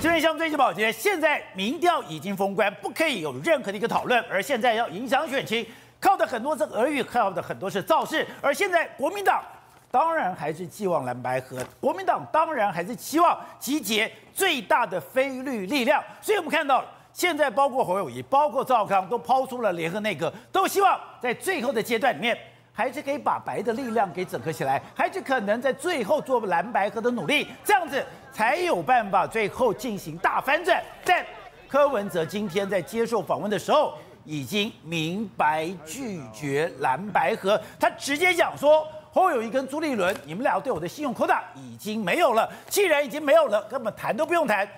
这边像最新保洁，现在民调已经封关，不可以有任何的一个讨论。而现在要影响选情，靠的很多是俄语，靠的很多是造势。而现在国民党当然还是寄望蓝白合，国民党当然还是期望集结最大的非绿力量。所以我们看到现在包括侯友谊、包括赵康都抛出了联合内阁，都希望在最后的阶段里面，还是可以把白的力量给整合起来，还是可能在最后做蓝白合的努力，这样子。才有办法最后进行大翻转。但柯文哲今天在接受访问的时候，已经明白拒绝蓝白合。他直接讲说，侯友宜跟朱立伦，你们俩对我的信用扩大已经没有了。既然已经没有了，根本谈都不用谈。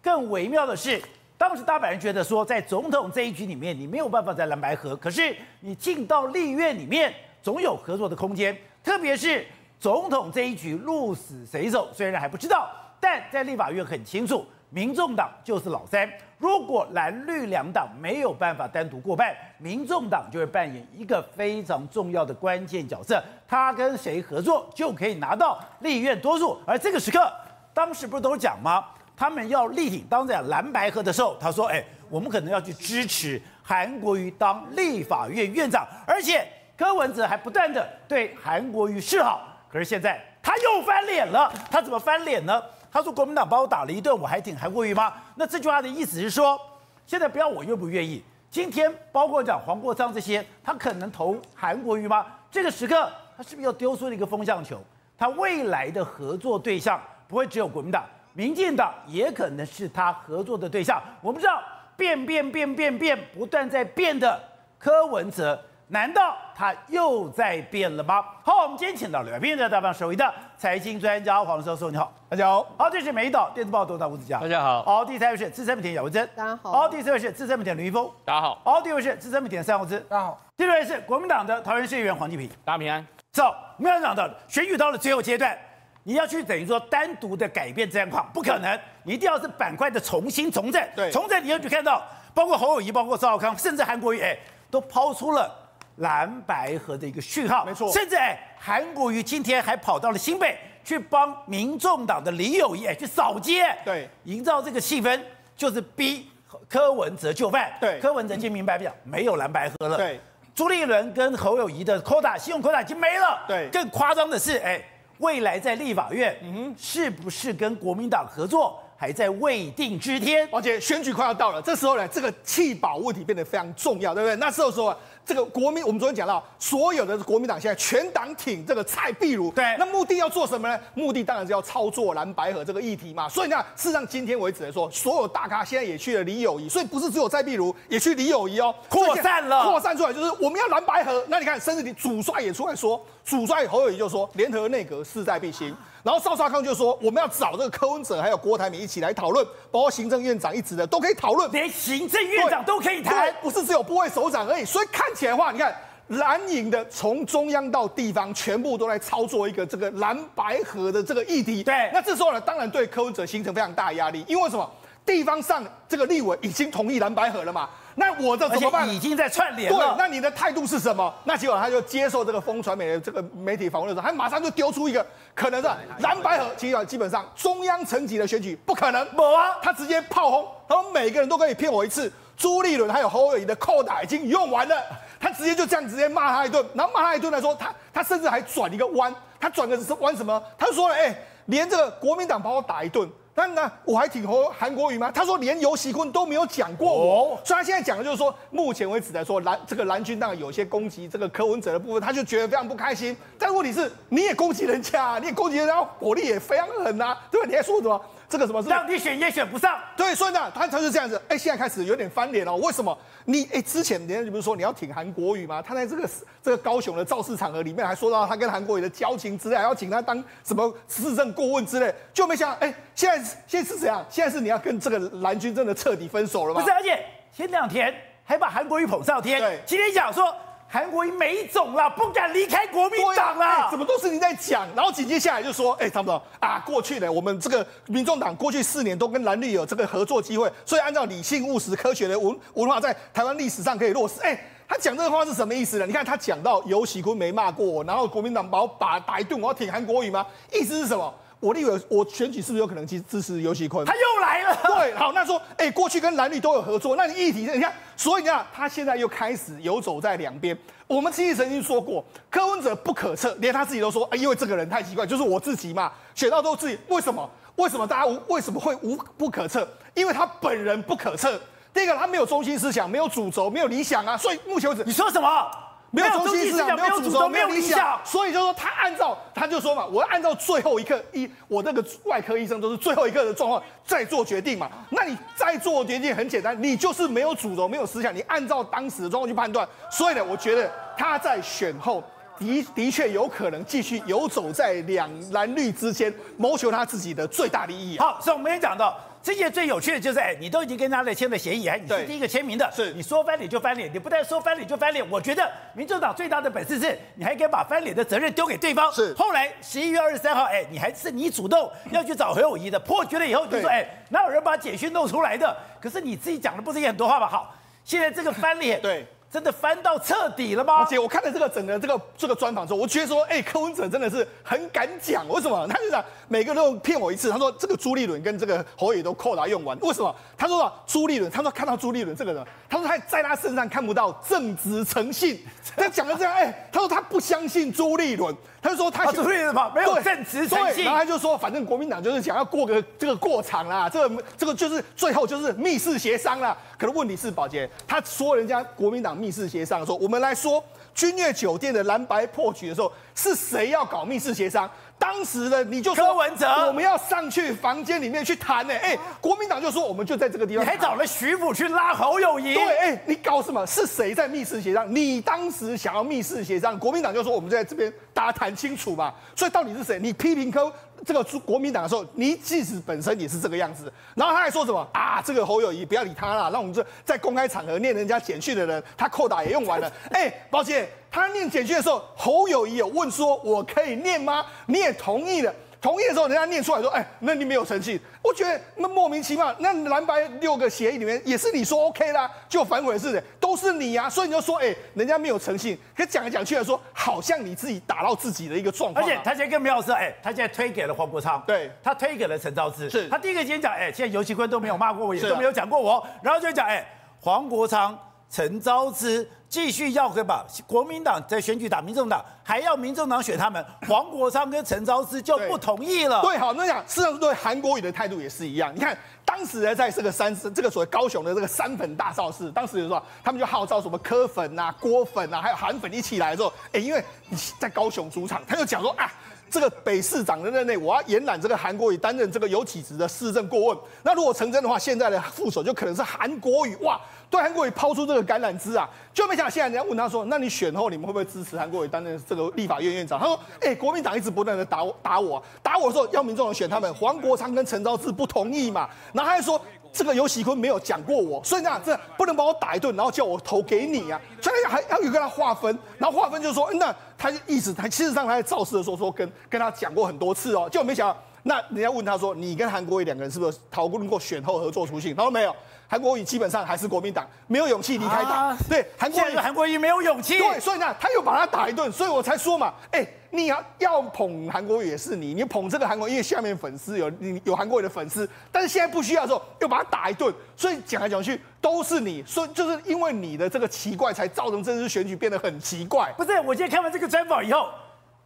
更微妙的是，当时大阪人觉得说，在总统这一局里面，你没有办法在蓝白合，可是你进到立院里面，总有合作的空间。特别是总统这一局鹿死谁手，虽然还不知道。但在立法院很清楚，民众党就是老三。如果蓝绿两党没有办法单独过半，民众党就会扮演一个非常重要的关键角色。他跟谁合作就可以拿到立院多数。而这个时刻，当时不是都讲吗？他们要力挺当在蓝白合的时候，他说：“哎，我们可能要去支持韩国瑜当立法院院长。”而且柯文哲还不断的对韩国瑜示好。可是现在他又翻脸了，他怎么翻脸呢？他说：“国民党把我打了一顿，我还挺韩国瑜吗？”那这句话的意思是说，现在不要我愿不愿意。今天包括讲黄国昌这些，他可能投韩国瑜吗？这个时刻，他是不是又丢出了一个风向球？他未来的合作对象不会只有国民党，民进党也可能是他合作的对象。我们知道变变变变变，不断在变的柯文哲。难道他又在变了吗？好，我们今天请到了编者大棒首位的财经专家黄教授，你好，大家好。好，这是美丽岛电子报董事长吴子佳，大家好。好，第三位是资深媒体姚文珍，大家好。好，第四位是资深媒体吕一峰，大家好。好，第五位是资深媒体三宏志，大家好。第六位是国民党的桃园市议员黄继平，大家平安。走，我们要讲到选举到了最后阶段，你要去等于说单独的改变战况不可能，你一定要是板块的重新重整。对，重整你要去看到，包括侯友谊，包括赵少康，甚至韩国瑜，哎，都抛出了。蓝白河的一个讯号，没错，甚至哎，韩国瑜今天还跑到了新北去帮民众党的李友仪哎去扫街，对，营造这个气氛，就是逼柯文哲就范，对，柯文哲已经明白讲没有蓝白河了，对，朱立伦跟侯友宜的扣打信用扣打已经没了，对，更夸张的是哎，未来在立法院，嗯，是不是跟国民党合作？还在未定之天，而且选举快要到了，这时候呢，这个弃保问题变得非常重要，对不对？那时候说，这个国民，我们昨天讲到，所有的国民党现在全党挺这个蔡壁如，对，那目的要做什么呢？目的当然是要操作蓝白合这个议题嘛。所以呢，事实上今天为止来说，所有大咖现在也去了李友仪，所以不是只有蔡壁如，也去李友仪哦，扩散了，扩散出来就是我们要蓝白合。那你看，甚至你主帅也出来说，主帅侯友谊就说，联合内阁势在必行。然后邵少康就说，我们要找这个柯文哲还有郭台铭一起来讨论，包括行政院长一职的都可以讨论，连行政院长都可以谈，不是只有部会首长而已。所以看起来的话，你看蓝营的从中央到地方，全部都在操作一个这个蓝白合的这个议题。对，那这时候呢，当然对柯文哲形成非常大压力，因为什么？地方上这个立委已经同意蓝白合了嘛？那我的怎么办？已经在串联了。对，那你的态度是什么？那结果他就接受这个风传媒的这个媒体访问的时候，他马上就丢出一个可能的蓝白合，其实基本上中央层级的选举不可能。没啊，他直接炮轰，他说每个人都可以骗我一次。朱立伦还有侯友宜的扣打已经用完了，他直接就这样直接骂他一顿，然后骂他一顿来说，他他甚至还转一个弯，他转个是弯什么？他就说了，哎，连这个国民党把我打一顿。那那我还挺和韩国瑜吗？他说连游锡坤都没有讲过我，所以他现在讲的就是说，目前为止来说蓝这个蓝军当然有些攻击这个柯文哲的部分，他就觉得非常不开心。但问题是你也攻击人家，你也攻击人家，火力也非常狠呐，对吧？你还说什么？这个什么是让你选也选不上？对，所以呢，他他是这样子。哎，现在开始有点翻脸了。为什么？你哎，之前人家不是说你要挺韩国瑜吗？他在这个这个高雄的造势场合里面还说到他跟韩国瑜的交情之类，还要请他当什么市政顾问之类，就没想到哎，现在现在是怎样？现在是你要跟这个蓝军真的彻底分手了吗？不是，而且前两天还把韩国瑜捧上天，对，今天讲说。韩国瑜没种了，不敢离开国民党了，怎么都是你在讲？然后紧接下来就说，哎，欸，差不多啊，过去呢，我们这个民众党过去四年都跟蓝绿有这个合作机会，所以按照理性务实科学的文文化，在台湾历史上可以落实。哎，欸，他讲这个话是什么意思呢？你看他讲到游锡堃没骂过我，然后国民党把我打打一顿，我要挺韩国语吗？意思是什么？我立委我选举是不是有可能去支持游锡堃？他又来了。对，好，那说，哎，过去跟蓝绿都有合作，那你议题，你看，所以你看，他现在又开始游走在两边。我们其实曾经说过，柯文哲不可测，连他自己都说，哎，因为这个人太奇怪，就是我自己嘛，选到都自己，为什么？为什么大家无为什么会无不可测？因为他本人不可测。第一个，他没有中心思想，没有主轴，没有理想啊。所以目前为止，你说什么？没有中心思想，没有主轴，没有理想。所以就说他按照，他就说嘛，我要按照最后一刻一，我那个外科医生都是最后一刻的状况再做决定嘛。那你再做决定很简单，你就是没有主轴，没有思想，你按照当时的状况去判断。所以呢，我觉得他在选后的的确有可能继续游走在两蓝绿之间，谋求他自己的最大利益。好，所以我们也讲到。这些最有趣的就是，哎，你都已经跟他的签了协议，哎，你是第一个签名的，是你说翻脸就翻脸，你不但说翻脸就翻脸，我觉得民众党最大的本事是，你还可以把翻脸的责任丢给对方。是，后来十一月二十三号，哎，你还是你主动要去找何友谊的，破局了以后就说，哎，哪有人把简讯弄出来的？可是你自己讲的不是也很多话吗？好，现在这个翻脸，对。真的翻到彻底了吗？而且我看了这个整个这个这个专访之后，我觉得说，哎、欸，柯文哲真的是很敢讲。为什么？他就讲每个都骗我一次。他说这个朱立伦跟这个侯友都扣他用完。为什么？他说朱立伦，他说看到朱立伦这个人，他说他在他身上看不到正直诚信。他讲的这样，哎、欸，他说他不相信朱立伦。他就说他朱立伦嘛，没有正直诚信。然后他就说，反正国民党就是想要过个这个过场啦，这个这个就是最后就是密室协商啦。可是问题是，宝杰他说人家国民党密室协商，说我们来说君悦酒店的蓝白破局的时候，是谁要搞密室协商？当时的你就说柯文哲，我们要上去房间里面去谈呢。哎，国民党就说我们就在这个地方，你还找了徐府去拉侯友谊。对，哎，你搞什么？是谁在密室协商？你当时想要密室协商，国民党就说我们就在这边大家谈清楚嘛。所以到底是谁？你批评柯这个国民党的时候，你即使本身也是这个样子。然后他还说什么啊？这个侯友谊不要理他啦，让我们这在公开场合念人家简讯的人，他扣打也用完了。哎，抱歉。他念简讯的时候，侯友谊有问说：“我可以念吗？”你也同意了，同意的时候，人家念出来说：“哎，那你没有诚信。”我觉得那莫名其妙。那蓝白六个协议里面，也是你说 OK 啦，就反悔是的，都是你啊。所以你就说：“哎，人家没有诚信。”可讲来讲去来说，好像你自己打到自己的一个状况。而且他现在更妙的是，哎，他现在推给了黄国昌，对，他推给了陈昭之。是，他第一个先讲：“哎，现在游锡堃都没有骂过我，也都没有讲过我。”然后就讲：“哎，黄国昌、陈昭姿。”继续要会把国民党在选举打民众党，还要民众党选他们，黄国昌跟陈昭之就不同意了。对，好，那讲事实上对韩国瑜的态度也是一样。你看当时呢，在这个三这个所谓高雄的这个三粉大造势，当时就说他们就号召什么柯粉啊、郭粉啊，还有韩粉一起来的时候，哎，因为你在高雄主场，他就讲说啊。这个北市长的任内，我要延揽这个韩国瑜担任这个有体职的市政顾问。那如果成真的话，现在的副手就可能是韩国瑜哇，对韩国瑜抛出这个橄榄枝啊，就没想现在人家问他说，那你选后你们会不会支持韩国瑜担任这个立法院院长？他说，哎，国民党一直不断的打我打我，打我的时候要民众选他们，黄国昌跟陈昭志不同意嘛，然后他还说。这个游锡堃没有讲过我，所以呢，这不能把我打一顿，然后叫我投给你啊！所以还要有跟他划分，然后划分就是说，那他意思，他其实上他在造势的时候说跟跟他讲过很多次哦，就没想到，那人家问他说，你跟韩国瑜两个人是不是讨论过选后合作出信？他说没有。韩国瑜基本上还是国民党，没有勇气离开党。啊、对，韩国瑜，韩国瑜没有勇气。对，所以呢，他又把他打一顿，所以我才说嘛，哎，你要要捧韩国瑜也是你，你捧这个韩国瑜，因为下面粉丝有你有韩国瑜的粉丝，但是现在不需要的时候，又把他打一顿，所以讲来讲去都是你，所以就是因为你的这个奇怪，才造成这次选举变得很奇怪。不是，我今天看完这个专访以后，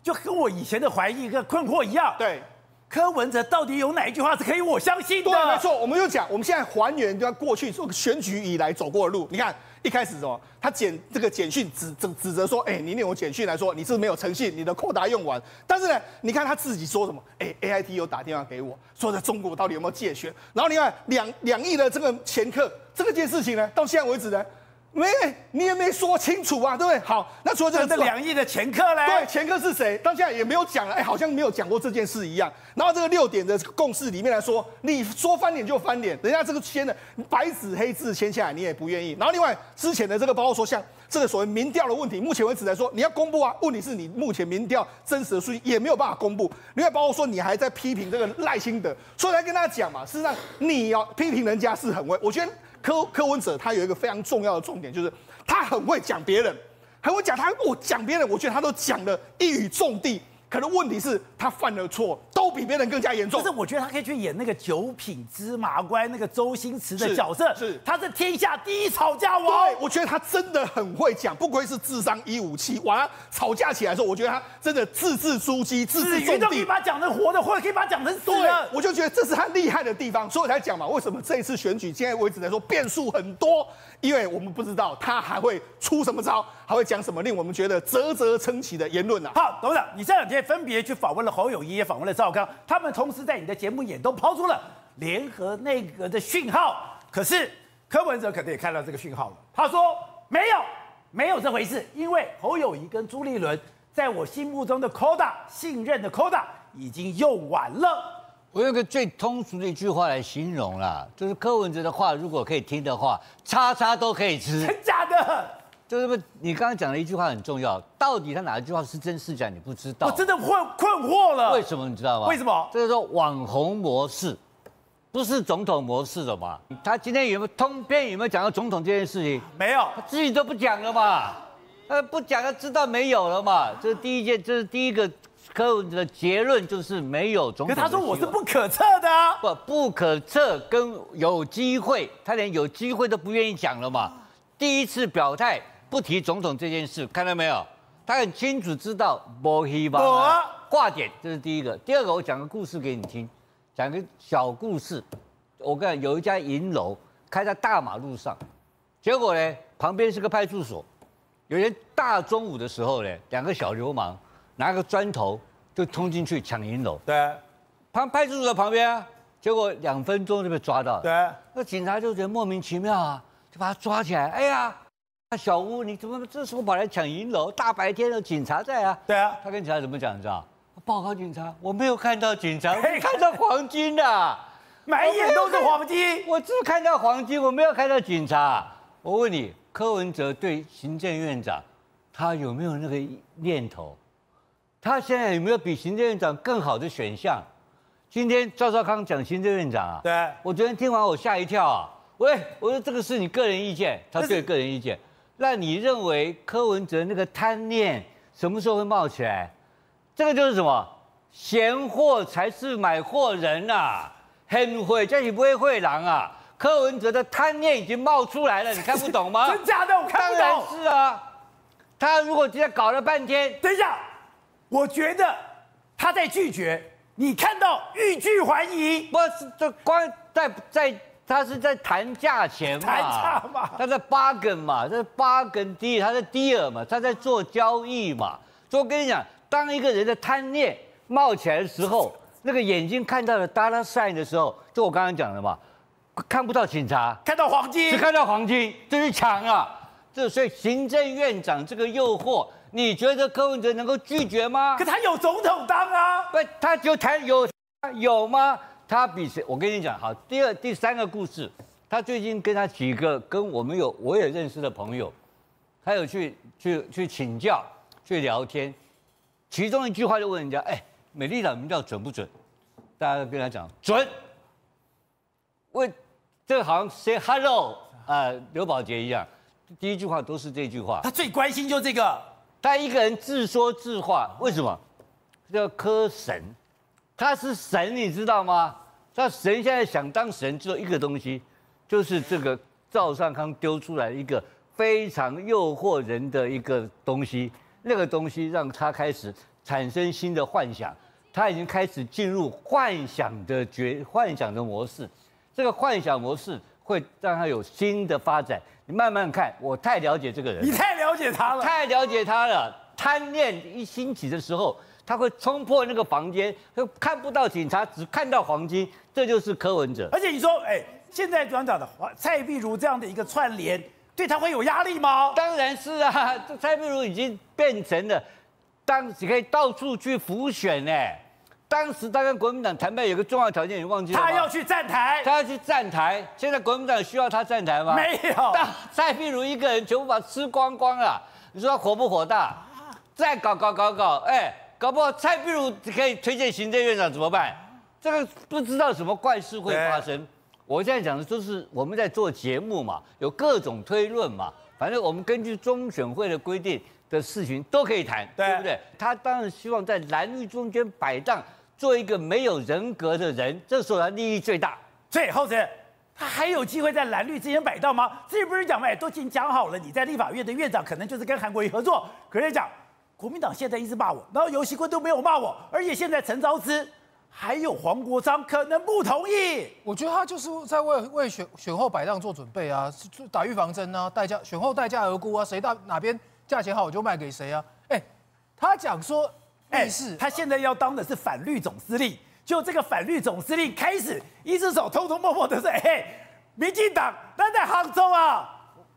就跟我以前的怀疑跟困惑一样。对。柯文哲到底有哪一句话是可以我相信的？对，没错，我们就讲，我们现在还原，就要过去做选举以来走过的路。你看一开始什么，他简这个简讯指指指责说，哎，你念我简讯来说，你是不是没有诚信，你的扩达用完。但是呢，你看他自己说什么，哎，AIT 又打电话给我，说在中国到底有没有借选。然后你看两两亿的这个前客，这个件事情呢，到现在为止呢。没，你也没说清楚啊，对不对？好，那除了这个，这两亿的前科嘞？对，前科是谁？到现在也没有讲了，哎，好像没有讲过这件事一样。然后这个六点的共识里面来说，你说翻脸就翻脸，人家这个签的白纸黑字签下来，你也不愿意。然后另外之前的这个包括说，像这个所谓民调的问题，目前为止来说，你要公布啊，问题是你目前民调真实的数据也没有办法公布。另外包括说，你还在批评这个赖清德，所以来跟大家讲嘛，事实上你要批评人家是很会，我觉得。柯柯文哲他有一个非常重要的重点，就是他很会讲别人，很会讲他。我讲别人，我觉得他都讲的一语中的。可能问题是，他犯了错都比别人更加严重。可是我觉得他可以去演那个九品芝麻官那个周星驰的角色，是，是他是天下第一吵架王。对，我觉得他真的很会讲，不愧是智商一五七。完了吵架起来的时候，我觉得他真的字字珠玑，字字中地。可以把他讲成活的，或者可以把他讲成死的。我就觉得这是他厉害的地方，所以我才讲嘛，为什么这一次选举现在为止来说变数很多？因为我们不知道他还会出什么招，还会讲什么令我们觉得啧啧称奇的言论呢、啊？好，董事长，你这两天分别去访问了侯友谊，也访问了赵刚，他们同时在你的节目也都抛出了联合内阁的讯号。可是柯文哲肯定也看到这个讯号了，他说没有，没有这回事，因为侯友谊跟朱立伦在我心目中的 quota 信任的 quota 已经用完了。我用个最通俗的一句话来形容啦，就是柯文哲的话，如果可以听的话，叉叉都可以吃。真假的？就是不，你刚刚讲的一句话很重要，到底他哪一句话是真是假，你不知道。我真的困困惑了。为什么你知道吗？为什么？这个说网红模式，不是总统模式的嘛？他今天有没有通篇有没有讲到总统这件事情？没有，他自己都不讲了嘛？呃，不讲，他知道没有了嘛？这是第一件，这是第一个。柯文哲的结论就是没有总统。可他说我是不可测的啊。不，不可测跟有机会，他连有机会都不愿意讲了嘛。第一次表态不提总统这件事，看到没有？他很清楚知道不希望啊。挂点，这是第一个。第二个，我讲个故事给你听，讲个小故事。我跟你讲，有一家银楼开在大马路上，结果呢，旁边是个派出所。有人大中午的时候呢，两个小流氓。拿个砖头就冲进去抢银楼，对，旁派出所的旁边啊，结果两分钟就被抓到了，对，那警察就觉得莫名其妙啊，就把他抓起来，哎呀，那小吴你怎么这时候跑来抢银楼？大白天的警察在啊，对啊，他跟警察怎么讲？你知道？报告警察，我没有看到警察，我看到黄金的，满眼都是黄金，我只看到黄金，我没有看到警察。我问你，柯文哲对行政院长，他有没有那个念头？他现在有没有比行政院长更好的选项？今天赵少康讲行政院长啊，对，我昨天听完我吓一跳啊。喂，我说这个是你个人意见，他对个人意见。那你认为柯文哲那个贪念什么时候会冒起来？这个就是什么？闲货才是买货人呐，很会，这是不会会狼啊。柯文哲的贪念已经冒出来了，你看不懂吗？真假的？我看不懂。当然是啊，他如果今天搞了半天，等一下。我觉得他在拒绝，你看到欲拒还迎，不是这光在在他是在谈价钱嘛，谈价嘛，他在 bargain 嘛，这 bargain deal，他在 deal 嘛，他在做交易嘛。所以我跟你讲，当一个人的贪念冒起来的时候，那个眼睛看到了 dollar sign 的时候，就我刚刚讲的嘛，看不到警察，看到黄金，只看到黄金，这是抢啊！这所以行政院长这个诱惑。你觉得柯文哲能够拒绝吗？可他有总统当啊！不，他就谈有有吗？他比谁？我跟你讲，好，第二、第三个故事，他最近跟他几个跟我们有我也认识的朋友，他有去去去请教、去聊天，其中一句话就问人家：哎，美丽岛民调准不准？大家都跟他讲准。问这个好像 say hello 啊、呃，刘宝杰一样，第一句话都是这句话。他最关心就这个。他一个人自说自话，为什么？叫科神，他是神，你知道吗？他神现在想当神，只有一个东西，就是这个赵尚康丢出来一个非常诱惑人的一个东西，那个东西让他开始产生新的幻想，他已经开始进入幻想的觉幻想的模式，这个幻想模式会让他有新的发展。你慢慢看，我太了解这个人，了解他了，太了解他了。贪念一兴起的时候，他会冲破那个房间，就看不到警察，只看到黄金，这就是柯文哲。而且你说，哎，现在转角的蔡壁如这样的一个串联，对他会有压力吗？当然是啊，这 蔡壁如已经变成了，当时可以到处去浮选呢。当时他跟国民党谈判有个重要条件，你忘记了吗？他要去站台，他要去站台。现在国民党需要他站台吗？没有。但 蔡壁如一个人全部把他吃光光了，你说他火不火大？再搞搞搞搞，哎，搞不好蔡壁如可以推荐行政院长怎么办？这个不知道什么怪事会发生。我现在讲的就是我们在做节目嘛，有各种推论嘛。反正我们根据中选会的规定的事情都可以谈，对不对？他当然希望在蓝绿中间摆荡。做一个没有人格的人，这时候他利益最大。所以后者他还有机会在蓝绿之间摆荡吗？之前不是讲嘛，都已经讲好了，你在立法院的院长可能就是跟韩国瑜合作。可是讲国民党现在一直骂我，然后游锡堃都没有骂我，而且现在陈昭之还有黄国昌可能不同意。我觉得他就是在为为选选后摆荡做准备啊，打预防针啊，代价选后代价而沽啊，谁到哪边价钱好我就卖给谁啊。哎，他讲说。哎，是他现在要当的是反绿总司令，就这个反绿总司令开始一只手偷偷摸摸的说：“哎，民进党那在杭州啊。”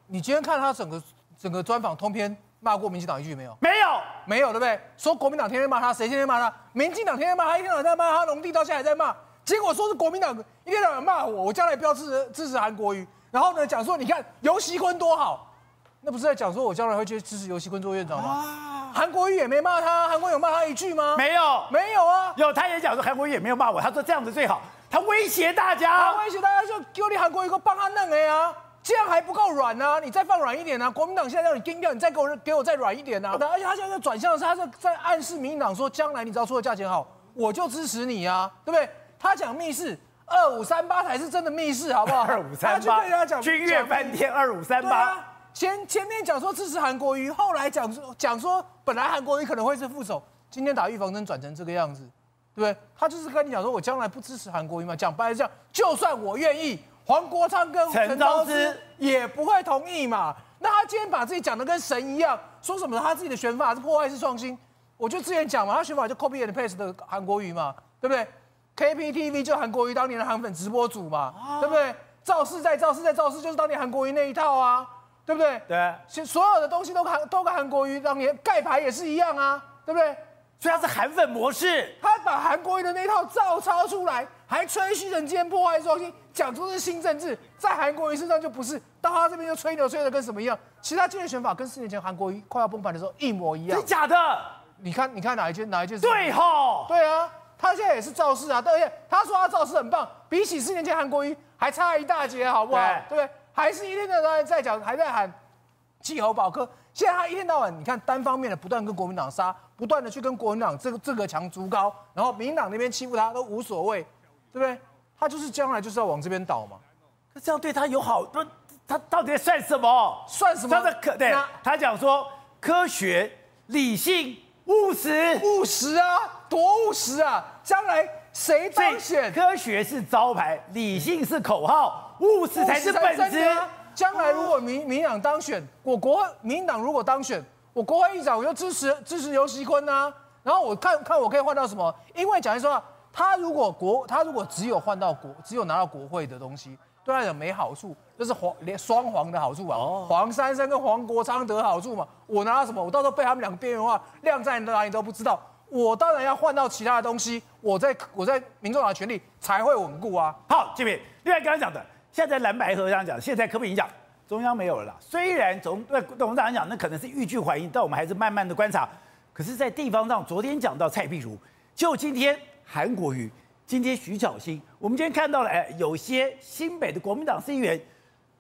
你今天看他整个整个专访通篇骂过民进党一句没有？没有，没有，对不对？说国民党天天骂他，谁天天骂他？民进党天天骂他，一天到晚在骂他，农地到现在还在骂。结果说是国民党一天到晚骂我，我将来不要支持支持韩国瑜。然后呢，讲说你看游锡坤多好，那不是在讲说我将来会去支持游锡堃做院长吗？啊韩国瑜也没骂他，韩国有骂他一句吗？没有，没有啊。有，他也讲说韩国瑜也没有骂我，他说这样子最好。他威胁大家，他威胁大家就丢你韩国瑜，给帮他弄哎呀，这样还不够软呢，你再放软一点啊！国民党现在让你盯掉，你再给我给我再软一点啊！而且他现在转向的是，他是在暗示民进党说，将来你只要出的价钱好，我就支持你啊，对不对？他讲密室二五三八才是真的密室，好不好？二五三八，军乐饭店二五三八。前前面讲说支持韩国瑜，后来讲说讲说本来韩国瑜可能会是副手，今天打预防针转成这个样子，对不对？他就是跟你讲说，我将来不支持韩国瑜嘛。讲白了这样，就算我愿意，黄国昌跟陈昭之也不会同意嘛。那他今天把自己讲的跟神一样，说什么他自己的选法是破坏式创新，我就之前讲嘛，他选法就 copy and paste 的韩国瑜嘛，对不对？KPTV 就韩国瑜当年的韩粉直播组嘛，对不对？造势在造势在造势，就是当年韩国瑜那一套啊。对不对？对，其实所有的东西都跟都跟韩国瑜当年盖牌也是一样啊，对不对？所以他是韩粉模式，他把韩国瑜的那套照抄出来，还吹嘘人间破坏中心，讲出是新政治，在韩国瑜身上就不是，到他这边就吹牛吹的跟什么一样？其实他今天选法跟四年前韩国瑜快要崩盘的时候一模一样，是假的？你看，你看哪一件？哪一件？对吼，对啊，他现在也是造势啊，而且他说他造势很棒，比起四年前韩国瑜还差一大截，好不好？对，对不对？还是一天到晚在讲，还在喊气候保科。现在他一天到晚，你看单方面的不断跟国民党杀，不断的去跟国民党这个这个墙筑高，然后民进党那边欺负他都无所谓，对不对？他就是将来就是要往这边倒嘛。可这样对他有好，不？他到底算什么？算什么？他的可对，他讲说科学、理性、务实，务实啊，多务实啊！将来谁当选？科学是招牌，理性是口号。务实才是本质。将来如果民民党当选，我国民党如果当选，我国会议长我就支持支持刘锡坤呐。然后我看看我可以换到什么？因为讲句实话，他如果国他如果只有换到国，只有拿到国会的东西，对他讲没好处，就是黄连双黄的好处啊。黄珊珊跟黄国昌得好处嘛。我拿到什么？我到时候被他们两个边缘化，晾在哪里都不知道。我当然要换到其他的东西，我在我在民众党的权利才会稳固啊。好，这边另外刚才讲的。现在蓝白合这样讲，现在可不可以讲中央没有了啦？虽然从对董事长讲，那可能是欲拒还迎，但我们还是慢慢的观察。可是，在地方上，昨天讲到蔡壁如，就今天韩国瑜，今天徐巧芯，我们今天看到了，哎，有些新北的国民党议员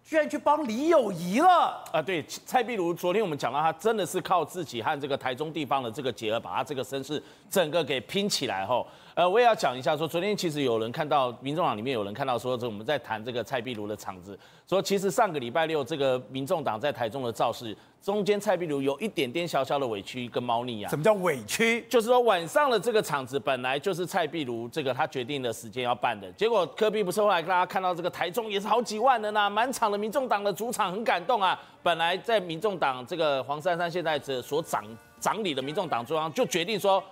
居然去帮李有宜了啊！对，蔡壁如，昨天我们讲到，他真的是靠自己和这个台中地方的这个结合，把他这个身世整个给拼起来后。呃，我也要讲一下，说昨天其实有人看到，民众党里面有人看到说，这我们在谈这个蔡壁如的场子，说其实上个礼拜六这个民众党在台中的造势，中间蔡壁如有一点点小小的委屈跟猫腻啊。什么叫委屈？就是说晚上的这个场子本来就是蔡壁如这个他决定的时间要办的，结果科比不是后来大家看到这个台中也是好几万人呐、啊，满场的民众党的主场很感动啊。本来在民众党这个黄珊珊现在这所掌掌理的民众党中央就决定说。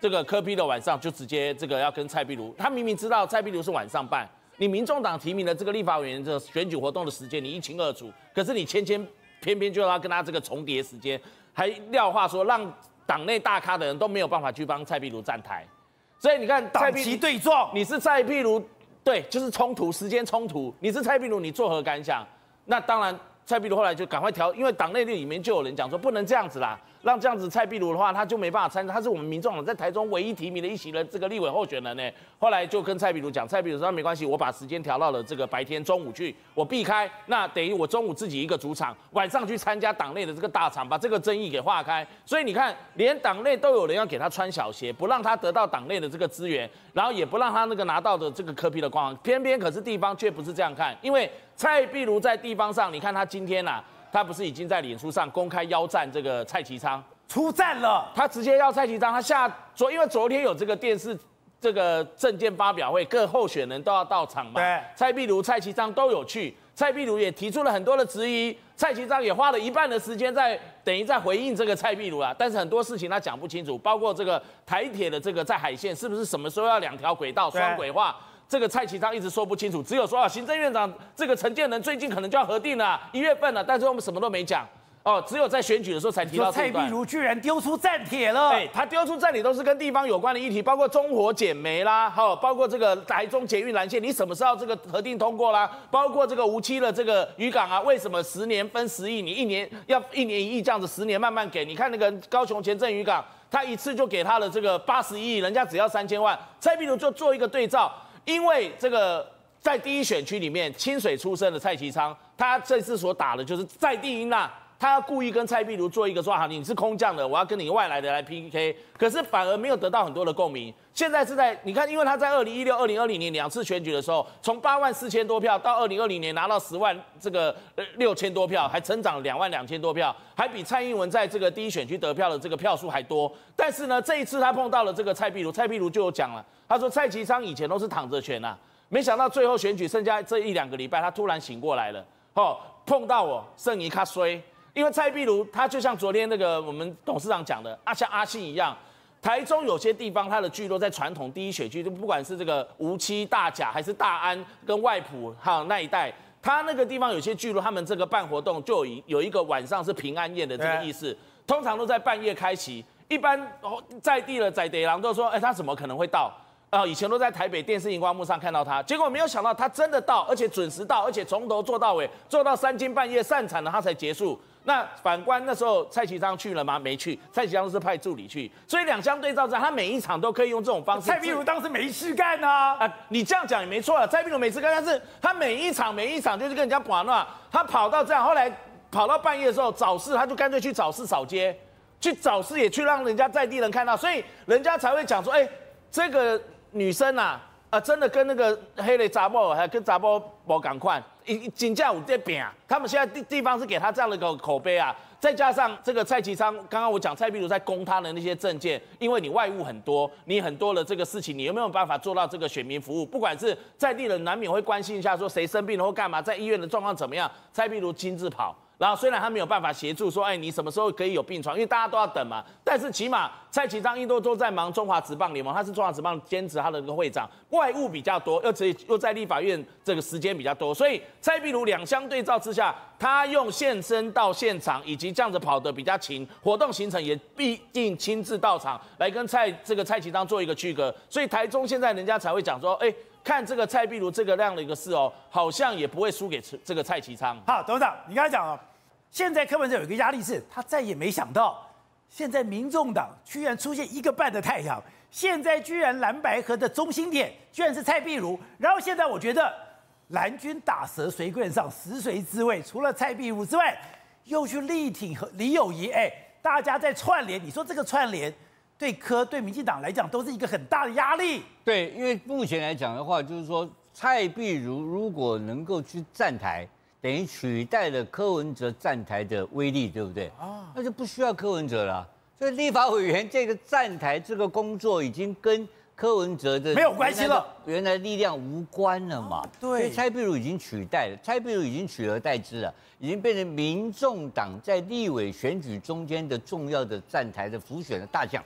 这个柯 P 的晚上就直接这个要跟蔡壁如，他明明知道蔡壁如是晚上办，你民众党提名的这个立法委员的选举活动的时间你一清二楚，可是你偏偏偏偏就要跟他这个重叠时间，还撂话说让党内大咖的人都没有办法去帮蔡壁如站台，所以你看党旗对撞，你是蔡壁如，对，就是冲突时间冲突，你是蔡壁如，你作何感想？那当然。蔡壁如后来就赶快调，因为党内里面就有人讲说不能这样子啦。让这样子蔡壁如的话，他就没办法参加。他是我们民众在台中唯一提名的一席的这个立委候选人呢。后来就跟蔡壁如讲，蔡壁如说没关系，我把时间调到了这个白天中午去，我避开，那等于我中午自己一个主场，晚上去参加党内的这个大场，把这个争议给化开。所以你看，连党内都有人要给他穿小鞋，不让他得到党内的这个资源，然后也不让他那个拿到的这个柯 P 的光。偏偏可是地方却不是这样看，因为蔡壁如在地方上，你看他今天呐、啊。他不是已经在脸书上公开邀战这个蔡其昌出战了？他直接要蔡其昌，他下昨因为昨天有这个电视这个政见发表会，各候选人都要到场嘛。对，蔡壁如、蔡其昌都有去。蔡壁如也提出了很多的质疑，蔡其昌也花了一半的时间在等于在回应这个蔡壁如啊。但是很多事情他讲不清楚，包括这个台铁的这个在海线是不是什么时候要两条轨道双轨化？这个蔡其昌一直说不清楚，只有说啊，行政院长这个陈建仁最近可能就要核定了，一月份了，但是我们什么都没讲哦，只有在选举的时候才提到。蔡壁如居然丢出战帖了，对，他丢出战帖都是跟地方有关的议题，包括中火减煤啦，好，包括这个台中捷运蓝线，你什么时候这个核定通过啦？包括这个无期的这个渔港啊，为什么十年分十亿，你一年要一年一亿这样子，十年慢慢给？你看那个高雄前镇渔港，他一次就给他的这个八十亿，人家只要三千万，蔡壁如就做一个对照。因为这个在第一选区里面，清水出身的蔡其昌，他这次所打的就是在地音呐，他要故意跟蔡壁如做一个说好，你是空降的，我要跟你外来的来 PK，可是反而没有得到很多的共鸣。现在是在你看，因为他在二零一六、二零二零年两次选举的时候，从八万四千多票到二零二零年拿到十万这个六千多票，还成长两万两千多票，还比蔡英文在这个第一选区得票的这个票数还多。但是呢，这一次他碰到了这个蔡壁如，蔡壁如就有讲了。他说蔡其昌以前都是躺着选呐、啊，没想到最后选举剩下这一两个礼拜，他突然醒过来了。哦，碰到我剩一卡衰，因为蔡壁如他就像昨天那个我们董事长讲的，啊像阿信一样，台中有些地方他的聚落在传统第一选区，就不管是这个梧栖、大甲还是大安跟外埔还有那一带，他那个地方有些聚落，他们这个办活动就有有一个晚上是平安夜的这个意思，通常都在半夜开启，一般在地的在地郎都说，哎，他怎么可能会到？啊，以前都在台北电视荧光幕上看到他，结果没有想到他真的到，而且准时到，而且从头做到尾，做到三更半夜散场了他才结束。那反观那时候蔡其昌去了吗？没去，蔡其昌是派助理去，所以两相对照之下，他每一场都可以用这种方式。蔡壁如当时没事干啊，啊，你这样讲也没错啊，蔡壁如没事干，但是他每一场每一场就是跟人家玩闹，他跑到这样，后来跑到半夜的时候找事，他就干脆去找事扫街，去找事也去让人家在地人看到，所以人家才会讲说，哎，这个。女生呐、啊，啊，真的跟那个黑雷杂波，还跟杂波无同款，一一金价有这边啊。他们现在地地方是给他这样的一个口碑啊，再加上这个蔡其昌，刚刚我讲蔡壁如在攻他的那些政见，因为你外务很多，你很多的这个事情，你有没有办法做到这个选民服务？不管是在地人难免会关心一下，说谁生病了或干嘛，在医院的状况怎么样？蔡壁如亲自跑。然后虽然他没有办法协助说，哎，你什么时候可以有病床？因为大家都要等嘛。但是起码蔡其昌一都都在忙中华职棒联盟，他是中华职棒兼职他的那个会长，外务比较多，又这又在立法院这个时间比较多，所以蔡壁如两相对照之下，他用现身到现场，以及这样子跑得比较勤，活动行程也必定亲自到场来跟蔡这个蔡其昌做一个区隔，所以台中现在人家才会讲说，哎，看这个蔡壁如这个样的一个事哦，好像也不会输给这个蔡其昌。好，董事长，你刚才讲了。现在柯文哲有一个压力是，他再也没想到，现在民众党居然出现一个半的太阳，现在居然蓝白合的中心点居然是蔡壁如，然后现在我觉得蓝军打蛇随棍上，食髓知味，除了蔡壁如之外，又去力挺和李友宜，哎，大家在串联，你说这个串联对柯对民进党来讲都是一个很大的压力。对，因为目前来讲的话，就是说蔡壁如如果能够去站台。等于取代了柯文哲站台的威力，对不对？啊，那就不需要柯文哲了。所以立法委员这个站台这个工作已经跟柯文哲的没有关系了，原来力量无关了嘛。对，所以蔡壁如已经取代了，蔡壁如已经取而代之了，已经变成民众党在立委选举中间的重要的站台的辅选的大将。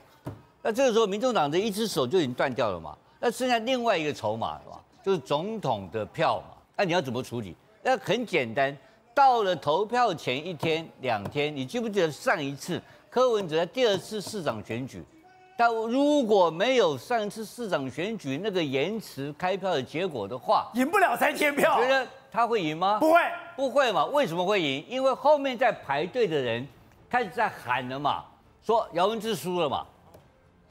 那这个时候，民众党的一只手就已经断掉了嘛。那剩下另外一个筹码是吧？就是总统的票嘛。那你要怎么处理？那很简单，到了投票前一天、两天，你记不记得上一次柯文哲在第二次市长选举，他如果没有上一次市长选举那个延迟开票的结果的话，赢不了三千票。我觉得他会赢吗？不会，不会嘛？为什么会赢？因为后面在排队的人开始在喊了嘛，说姚文智输了嘛，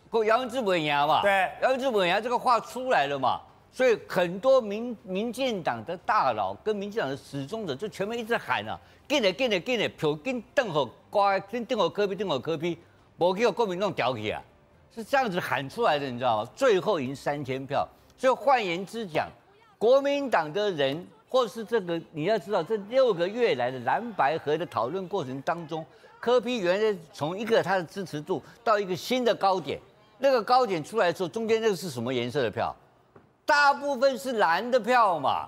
过姚文智不会赢嘛？对，姚文智不会赢，这个话出来了嘛，所以很多民民进党的大佬跟民进党的始终者就全面一直喊啊，给你给你给你票跟邓好乖，跟邓好柯 P 邓好柯 P，我给我国民党屌起啊！是这样子喊出来的，你知道吗？最后赢三千票，所以换言之讲，国民党的人，或是这个你要知道，这六个月来的蓝白河的讨论过程当中，柯比原来从一个他的支持度到一个新的高点，那个高点出来之后，中间那个是什么颜色的票？大部分是蓝的票嘛。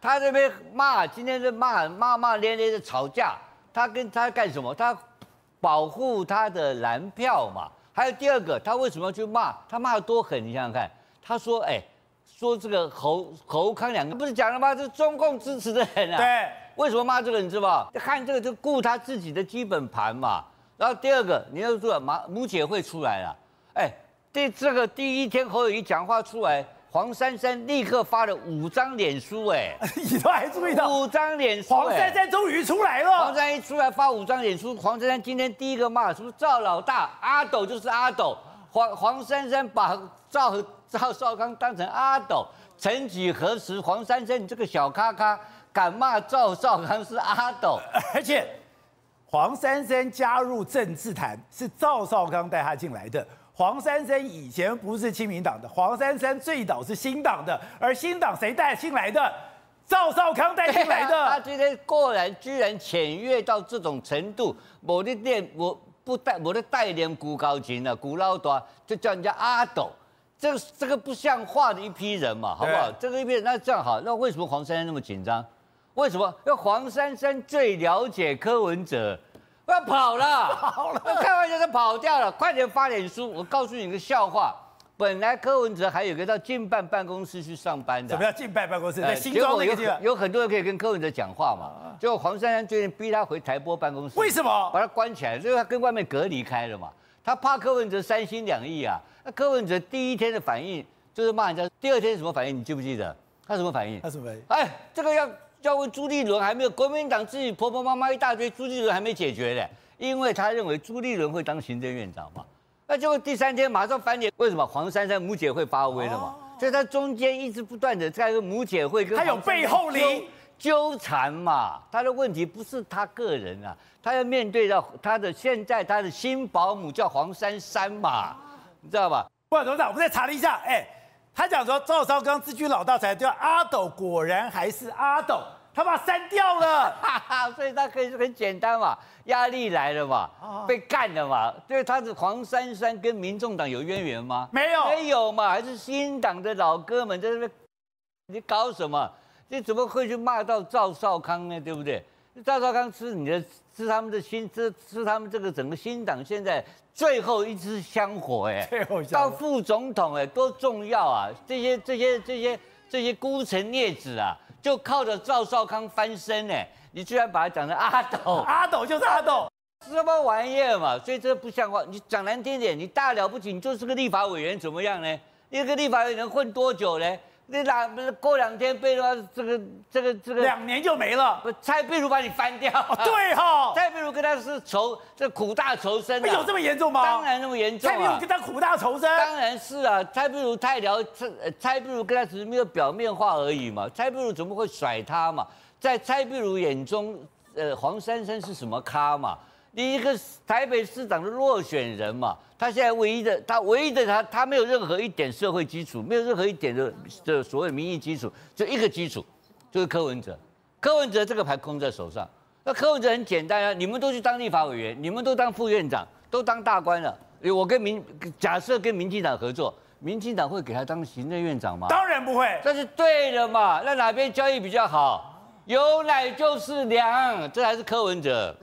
他这边骂，今天在骂骂骂咧咧的吵架，他跟他干什么？他保护他的蓝票嘛。还有第二个，他为什么要去骂？他骂得多狠？你想想看。他说：“哎，说这个侯侯康两个不是讲了吗？这是中共支持的人啊。”对。为什么骂这个？你知道吗？看这个就顾他自己的基本盘嘛。然后第二个，你要说马母姐会出来了。哎，第这个第一天侯友宜讲话出来。黄珊珊立刻发了五张脸书，哎，你都还注意到五张脸书？黄珊珊终于出来了。黄珊珊一出来发五张脸书，黄珊珊今天第一个骂，是不是赵老大？阿斗就是阿斗。黄黄珊珊把赵赵少康当成阿斗，曾几何时，黄珊珊你这个小咖咖敢骂赵少康是阿斗？而且黄珊珊加入政治坛是赵少康带她进来的。黄珊珊以前不是亲民党的，黄珊珊最早是新党的，而新党谁带进来的？赵少康带进来的。啊、他今天过来居然僭越到这种程度，我的店我不带我的代练古高琴了，古老大就叫人家阿斗，这个这个不像话的一批人嘛，好不好？这个一批人，那这样好，那为什么黄珊珊那么紧张？为什么？因为黄珊珊最了解柯文哲。我要跑了，跑了，开玩笑，他跑掉了，快点发脸书！我告诉你一个笑话，本来柯文哲还有个到近办办公室去上班的，怎么样？近办办公室在新庄那个地方，有很多人可以跟柯文哲讲话嘛。结果黄珊珊最近逼他回台播办公室，为什么？把他关起来，因为他跟外面隔离开了嘛。他怕柯文哲三心两意啊。那柯文哲第一天的反应就是骂人家，第二天什么反应？你记不记得？他什么反应？他什么反应？哎，这个要。要问朱立伦还没有，国民党自己婆婆妈妈一大堆，朱立伦还没解决嘞，因为他认为朱立伦会当行政院长嘛，那结果第三天马上翻脸，为什么黄珊珊母姐会发威了嘛？所以他中间一直不断的在跟母姐会跟他有背后灵纠缠嘛，他的问题不是他个人啊，他要面对到他的现在他的新保姆叫黄珊珊嘛，你知道吧？不，董事长，我们再查了一下，哎，他讲说赵少康自居老大才叫阿斗，果然还是阿斗。他把他删掉了，哈哈，所以他可以很简单嘛，压力来了嘛，被干了嘛，对，他是黄珊珊跟民众党有渊源吗？没有，没有嘛，还是新党的老哥们在那边，你搞什么？你怎么会去骂到赵少康呢？对不对？赵少康是你的，是他们的新，是是他们这个整个新党现在最后一支香火哎，最后一到副总统哎，多重要啊！这些这些这些这些孤臣孽子啊！就靠着赵少康翻身呢，你居然把他讲成阿斗，阿斗就是阿斗，什么玩意儿嘛？所以这不像话。你讲难听点，你大了不起，你就是个立法委员怎么样呢？一个立法委员能混多久呢？你哪不是过两天被他这个这个这个两年就没了？蔡壁如把你翻掉？哦、对哈、哦，蔡壁如跟他是仇，这苦大仇深、啊。有这么严重吗？当然那么严重、啊。蔡壁如跟他苦大仇深？当然是啊，蔡壁如太了，蔡蔡壁如跟他只是没有表面化而已嘛。蔡壁如怎么会甩他嘛？在蔡壁如眼中，呃，黄珊珊是什么咖嘛？你一个台北市长的落选人嘛。他现在唯一的，他唯一的他，他没有任何一点社会基础，没有任何一点的的所谓民意基础，就一个基础，就是柯文哲。柯文哲这个牌空在手上，那柯文哲很简单啊，你们都去当立法委员，你们都当副院长，都当大官了。我跟民假设跟民进党合作，民进党会给他当行政院长吗？当然不会，这是对的嘛。那哪边交易比较好？有奶就是娘，这还是柯文哲。